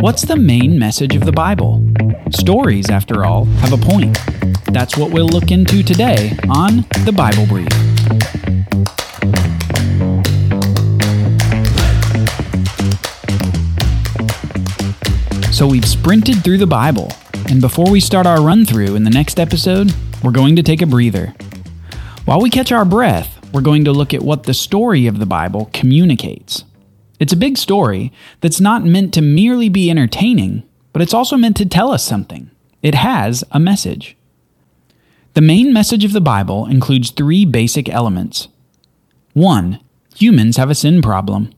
What's the main message of the Bible? Stories, after all, have a point. That's what we'll look into today on The Bible Brief. So we've sprinted through the Bible, and before we start our run through in the next episode, we're going to take a breather. While we catch our breath, we're going to look at what the story of the Bible communicates. It's a big story that's not meant to merely be entertaining, but it's also meant to tell us something. It has a message. The main message of the Bible includes three basic elements 1. Humans have a sin problem.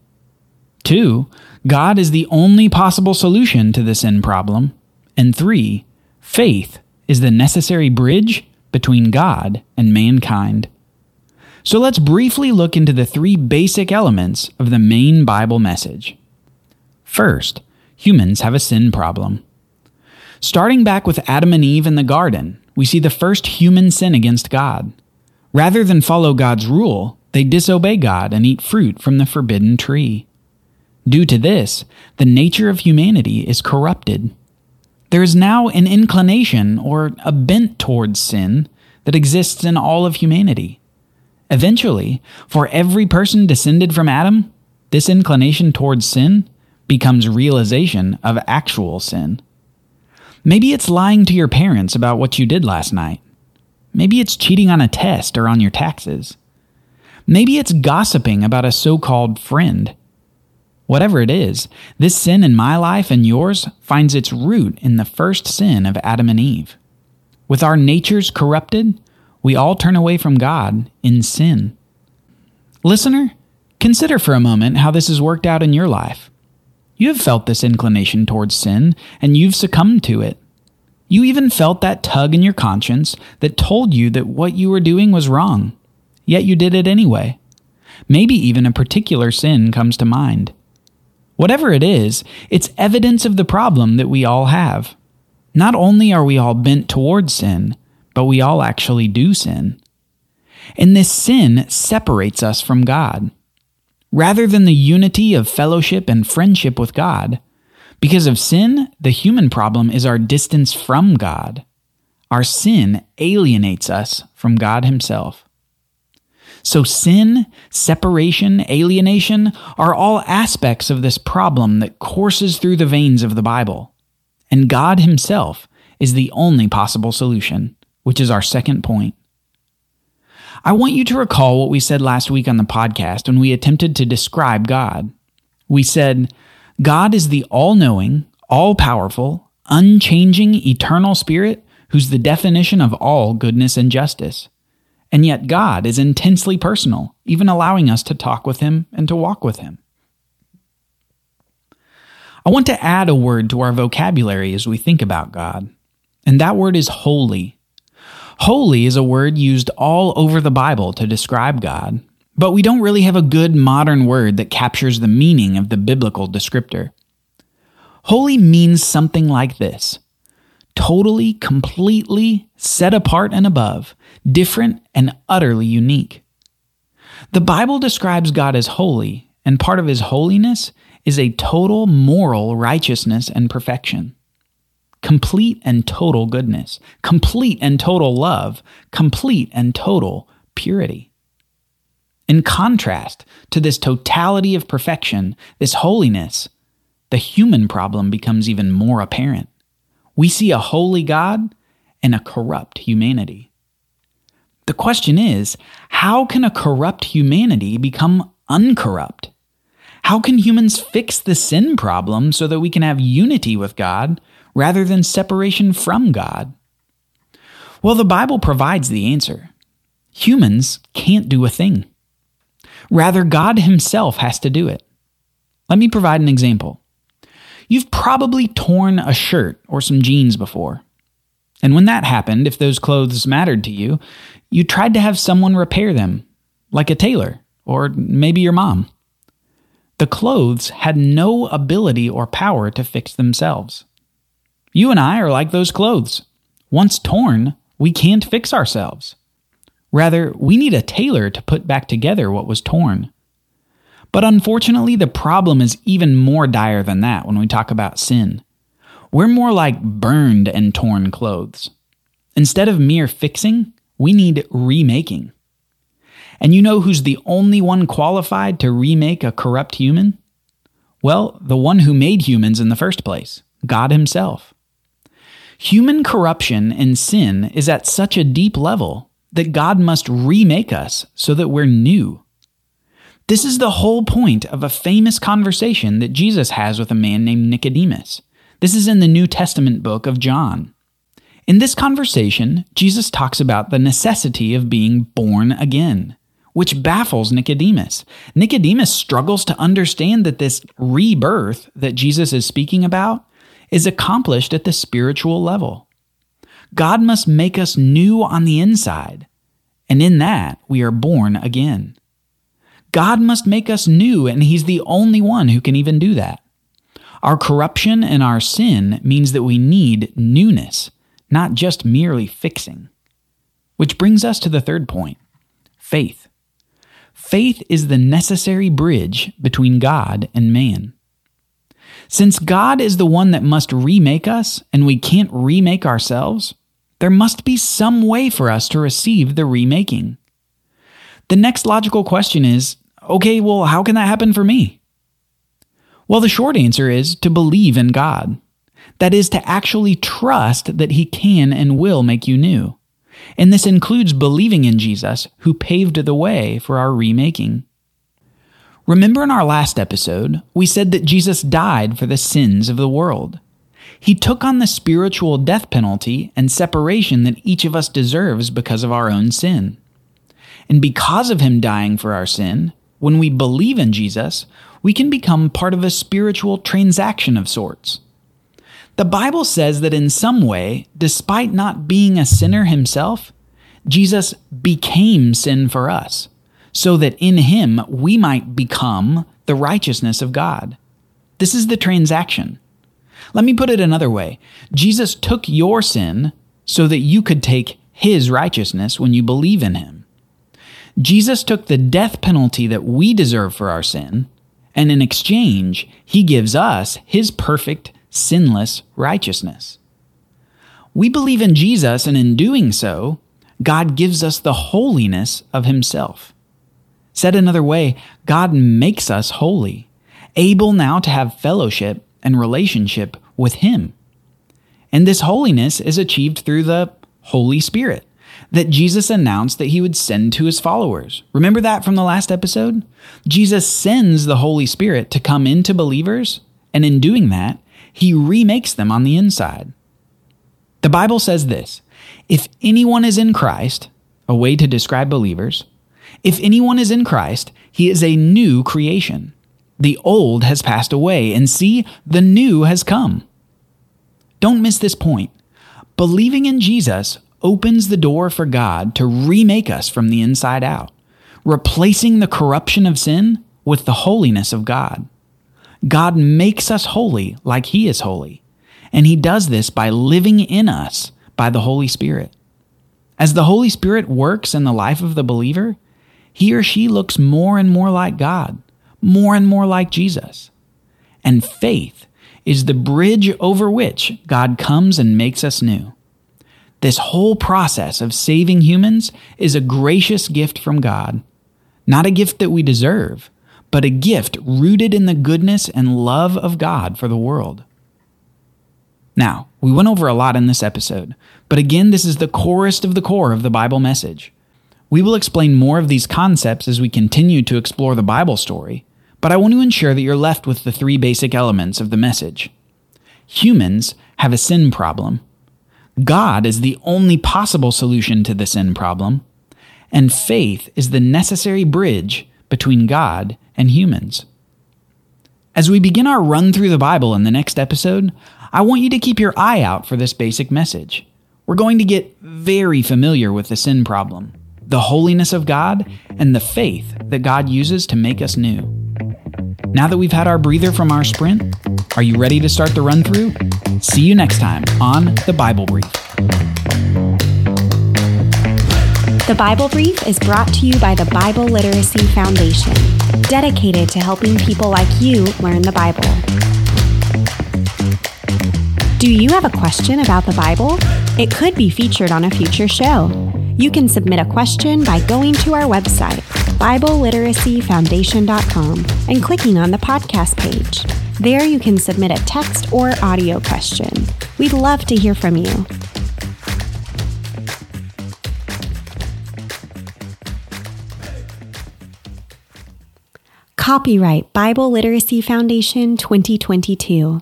2. God is the only possible solution to the sin problem. And 3. Faith is the necessary bridge between God and mankind. So let's briefly look into the three basic elements of the main Bible message. First, humans have a sin problem. Starting back with Adam and Eve in the garden, we see the first human sin against God. Rather than follow God's rule, they disobey God and eat fruit from the forbidden tree. Due to this, the nature of humanity is corrupted. There is now an inclination or a bent towards sin that exists in all of humanity. Eventually, for every person descended from Adam, this inclination towards sin becomes realization of actual sin. Maybe it's lying to your parents about what you did last night. Maybe it's cheating on a test or on your taxes. Maybe it's gossiping about a so called friend. Whatever it is, this sin in my life and yours finds its root in the first sin of Adam and Eve. With our natures corrupted, we all turn away from God in sin. Listener, consider for a moment how this has worked out in your life. You have felt this inclination towards sin, and you've succumbed to it. You even felt that tug in your conscience that told you that what you were doing was wrong, yet you did it anyway. Maybe even a particular sin comes to mind. Whatever it is, it's evidence of the problem that we all have. Not only are we all bent towards sin, but we all actually do sin. And this sin separates us from God. Rather than the unity of fellowship and friendship with God, because of sin, the human problem is our distance from God. Our sin alienates us from God Himself. So, sin, separation, alienation are all aspects of this problem that courses through the veins of the Bible. And God Himself is the only possible solution which is our second point. I want you to recall what we said last week on the podcast when we attempted to describe God. We said, God is the all knowing, all powerful, unchanging, eternal spirit who's the definition of all goodness and justice. And yet, God is intensely personal, even allowing us to talk with Him and to walk with Him. I want to add a word to our vocabulary as we think about God, and that word is holy. Holy is a word used all over the Bible to describe God, but we don't really have a good modern word that captures the meaning of the biblical descriptor. Holy means something like this totally, completely set apart and above, different and utterly unique. The Bible describes God as holy, and part of his holiness is a total moral righteousness and perfection complete and total goodness, complete and total love, complete and total purity. In contrast to this totality of perfection, this holiness, the human problem becomes even more apparent. We see a holy God and a corrupt humanity. The question is how can a corrupt humanity become uncorrupt? How can humans fix the sin problem so that we can have unity with God rather than separation from God? Well, the Bible provides the answer. Humans can't do a thing. Rather, God Himself has to do it. Let me provide an example. You've probably torn a shirt or some jeans before. And when that happened, if those clothes mattered to you, you tried to have someone repair them, like a tailor or maybe your mom. The clothes had no ability or power to fix themselves. You and I are like those clothes. Once torn, we can't fix ourselves. Rather, we need a tailor to put back together what was torn. But unfortunately, the problem is even more dire than that when we talk about sin. We're more like burned and torn clothes. Instead of mere fixing, we need remaking. And you know who's the only one qualified to remake a corrupt human? Well, the one who made humans in the first place, God Himself. Human corruption and sin is at such a deep level that God must remake us so that we're new. This is the whole point of a famous conversation that Jesus has with a man named Nicodemus. This is in the New Testament book of John. In this conversation, Jesus talks about the necessity of being born again, which baffles Nicodemus. Nicodemus struggles to understand that this rebirth that Jesus is speaking about is accomplished at the spiritual level. God must make us new on the inside, and in that we are born again. God must make us new, and He's the only one who can even do that. Our corruption and our sin means that we need newness, not just merely fixing. Which brings us to the third point faith. Faith is the necessary bridge between God and man. Since God is the one that must remake us and we can't remake ourselves, there must be some way for us to receive the remaking. The next logical question is okay, well, how can that happen for me? Well, the short answer is to believe in God. That is, to actually trust that He can and will make you new. And this includes believing in Jesus, who paved the way for our remaking. Remember in our last episode, we said that Jesus died for the sins of the world. He took on the spiritual death penalty and separation that each of us deserves because of our own sin. And because of him dying for our sin, when we believe in Jesus, we can become part of a spiritual transaction of sorts. The Bible says that in some way, despite not being a sinner himself, Jesus became sin for us, so that in him we might become the righteousness of God. This is the transaction. Let me put it another way Jesus took your sin so that you could take his righteousness when you believe in him. Jesus took the death penalty that we deserve for our sin, and in exchange, he gives us his perfect, sinless righteousness. We believe in Jesus, and in doing so, God gives us the holiness of himself. Said another way, God makes us holy, able now to have fellowship and relationship with him. And this holiness is achieved through the Holy Spirit that Jesus announced that he would send to his followers. Remember that from the last episode? Jesus sends the Holy Spirit to come into believers, and in doing that, he remakes them on the inside. The Bible says this If anyone is in Christ, a way to describe believers, if anyone is in Christ, he is a new creation. The old has passed away, and see, the new has come. Don't miss this point. Believing in Jesus opens the door for God to remake us from the inside out, replacing the corruption of sin with the holiness of God. God makes us holy like He is holy, and He does this by living in us by the Holy Spirit. As the Holy Spirit works in the life of the believer, he or she looks more and more like God, more and more like Jesus. And faith is the bridge over which God comes and makes us new. This whole process of saving humans is a gracious gift from God. Not a gift that we deserve, but a gift rooted in the goodness and love of God for the world. Now, we went over a lot in this episode, but again, this is the corest of the core of the Bible message. We will explain more of these concepts as we continue to explore the Bible story, but I want to ensure that you're left with the three basic elements of the message. Humans have a sin problem God is the only possible solution to the sin problem, and faith is the necessary bridge between God and humans. As we begin our run through the Bible in the next episode, I want you to keep your eye out for this basic message. We're going to get very familiar with the sin problem, the holiness of God, and the faith that God uses to make us new. Now that we've had our breather from our sprint, are you ready to start the run through? See you next time on The Bible Brief. The Bible Brief is brought to you by the Bible Literacy Foundation. dedicated to helping people like you learn the Bible. Do you have a question about the Bible? It could be featured on a future show. You can submit a question by going to our website, BibleLiteracyFoundation.com, and clicking on the podcast page. There you can submit a text or audio question. We'd love to hear from you. Copyright Bible Literacy Foundation 2022.